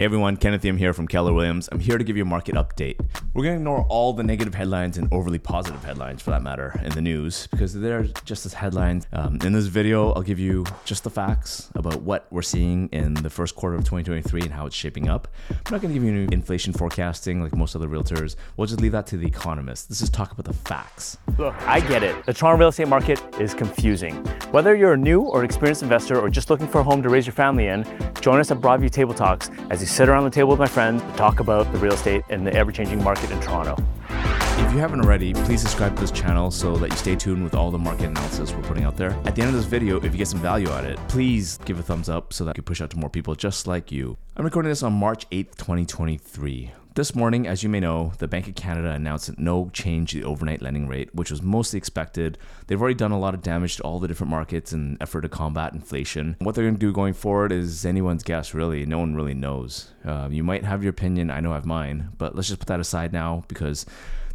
Hey everyone, Kenneth Yim here from Keller Williams. I'm here to give you a market update. We're going to ignore all the negative headlines and overly positive headlines for that matter in the news because they're just as headlines. Um, in this video, I'll give you just the facts about what we're seeing in the first quarter of 2023 and how it's shaping up. I'm not going to give you any inflation forecasting like most other realtors. We'll just leave that to the economists. This is talk about the facts. Look, I get it. The Toronto real estate market is confusing. Whether you're a new or experienced investor or just looking for a home to raise your family in, join us at Broadview Table Talks as you sit around the table with my friends to talk about the real estate and the ever changing market in Toronto. If you haven't already, please subscribe to this channel so that you stay tuned with all the market analysis we're putting out there. At the end of this video, if you get some value out of it, please give a thumbs up so that I can push out to more people just like you. I'm recording this on March 8th, 2023. This morning, as you may know, the Bank of Canada announced that no change to the overnight lending rate, which was mostly expected. They've already done a lot of damage to all the different markets in effort to combat inflation. What they're going to do going forward is anyone's guess, really. No one really knows. Uh, you might have your opinion, I know I have mine, but let's just put that aside now because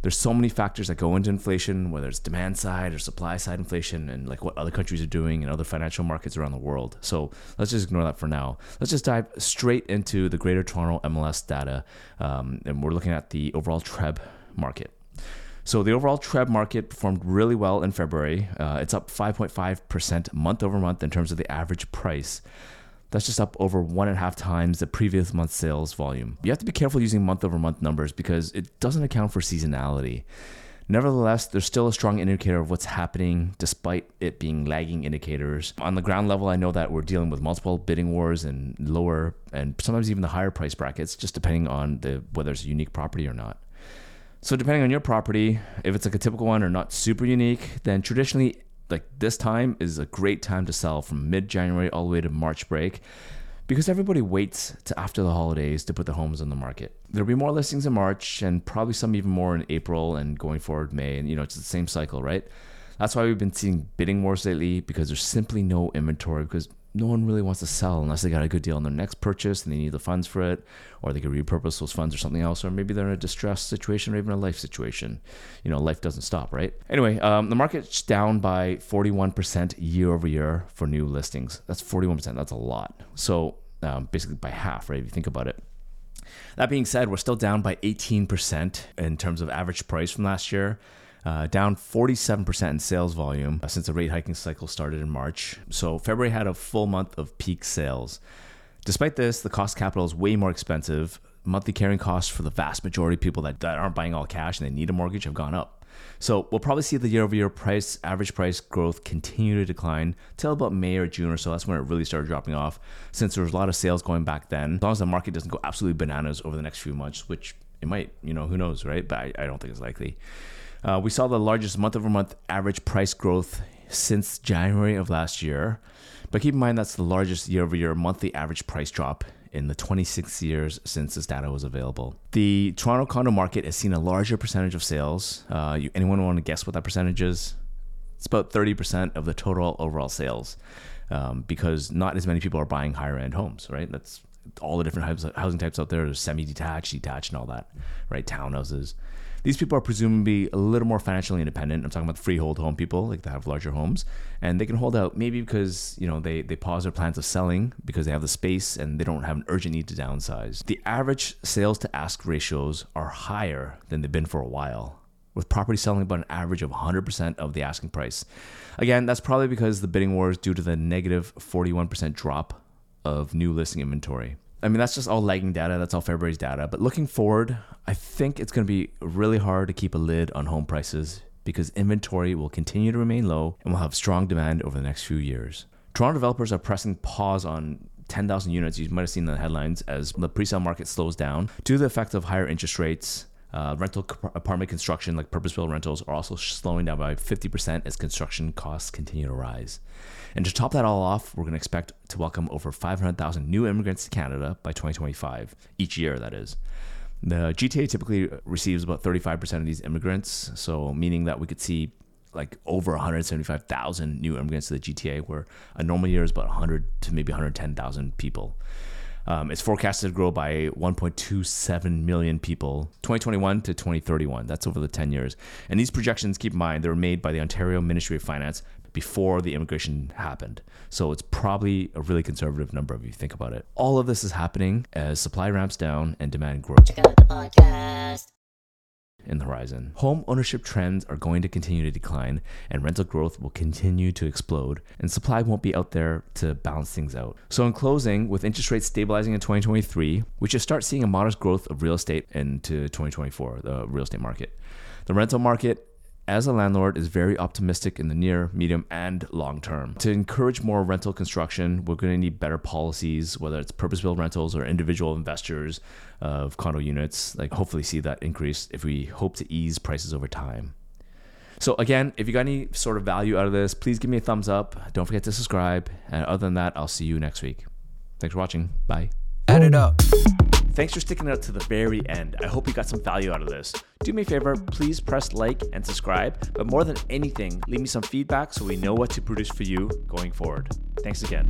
there's so many factors that go into inflation, whether it's demand side or supply side inflation, and like what other countries are doing and other financial markets around the world. So let's just ignore that for now. Let's just dive straight into the Greater Toronto MLS data, um, and we're looking at the overall TREB market. So the overall TREB market performed really well in February. Uh, it's up 5.5% month over month in terms of the average price. That's just up over one and a half times the previous month's sales volume. You have to be careful using month over month numbers because it doesn't account for seasonality. Nevertheless, there's still a strong indicator of what's happening despite it being lagging indicators. On the ground level, I know that we're dealing with multiple bidding wars and lower and sometimes even the higher price brackets, just depending on the whether it's a unique property or not. So depending on your property, if it's like a typical one or not super unique, then traditionally like this time is a great time to sell from mid January all the way to March break because everybody waits to after the holidays to put their homes on the market. There'll be more listings in March and probably some even more in April and going forward May and you know it's the same cycle, right? That's why we've been seeing bidding wars lately because there's simply no inventory because no one really wants to sell unless they got a good deal on their next purchase and they need the funds for it, or they could repurpose those funds or something else, or maybe they're in a distressed situation or even a life situation. You know, life doesn't stop, right? Anyway, um, the market's down by 41% year over year for new listings. That's 41%. That's a lot. So um, basically by half, right? If you think about it. That being said, we're still down by 18% in terms of average price from last year uh, down 47% in sales volume uh, since the rate hiking cycle started in March. So February had a full month of peak sales. Despite this, the cost capital is way more expensive. Monthly carrying costs for the vast majority of people that, that aren't buying all cash and they need a mortgage have gone up. So we'll probably see the year-over-year price average price growth continue to decline till about May or June or so. That's when it really started dropping off. Since there was a lot of sales going back then, as long as the market doesn't go absolutely bananas over the next few months, which it might, you know, who knows, right? But I, I don't think it's likely. Uh, we saw the largest month over month average price growth since January of last year. But keep in mind that's the largest year over year monthly average price drop in the 26 years since this data was available. The Toronto condo market has seen a larger percentage of sales. Uh, you, anyone want to guess what that percentage is? It's about 30% of the total overall sales um, because not as many people are buying higher end homes, right? That's all the different types housing types out there. There's semi detached, and all that, right? Townhouses. These people are presumably a little more financially independent. I'm talking about freehold home people, like they have larger homes, and they can hold out maybe because you know they they pause their plans of selling because they have the space and they don't have an urgent need to downsize. The average sales to ask ratios are higher than they've been for a while with property selling about an average of 100% of the asking price. Again, that's probably because the bidding war is due to the negative 41% drop of new listing inventory. I mean, that's just all lagging data. That's all February's data. But looking forward, I think it's going to be really hard to keep a lid on home prices because inventory will continue to remain low and will have strong demand over the next few years. Toronto developers are pressing pause on 10,000 units. You might have seen the headlines as the pre sale market slows down due to the effect of higher interest rates. Uh, rental apartment construction, like purpose built rentals, are also slowing down by 50% as construction costs continue to rise. And to top that all off, we're going to expect to welcome over 500,000 new immigrants to Canada by 2025, each year, that is. The GTA typically receives about 35% of these immigrants, so meaning that we could see like over 175,000 new immigrants to the GTA, where a normal year is about 100 to maybe 110,000 people. Um, it's forecasted to grow by 1.27 million people 2021 to 2031. That's over the 10 years. And these projections, keep in mind, they were made by the Ontario Ministry of Finance before the immigration happened. So it's probably a really conservative number if you think about it. All of this is happening as supply ramps down and demand grows in the horizon. Home ownership trends are going to continue to decline, and rental growth will continue to explode, and supply won't be out there to balance things out. So, in closing, with interest rates stabilizing in 2023, we should start seeing a modest growth of real estate into 2024, the real estate market. The rental market as a landlord is very optimistic in the near, medium, and long term. To encourage more rental construction, we're going to need better policies, whether it's purpose-built rentals or individual investors of condo units. Like, hopefully, see that increase if we hope to ease prices over time. So again, if you got any sort of value out of this, please give me a thumbs up. Don't forget to subscribe. And other than that, I'll see you next week. Thanks for watching. Bye. Add it up. Thanks for sticking out to the very end. I hope you got some value out of this. Do me a favor, please press like and subscribe. But more than anything, leave me some feedback so we know what to produce for you going forward. Thanks again.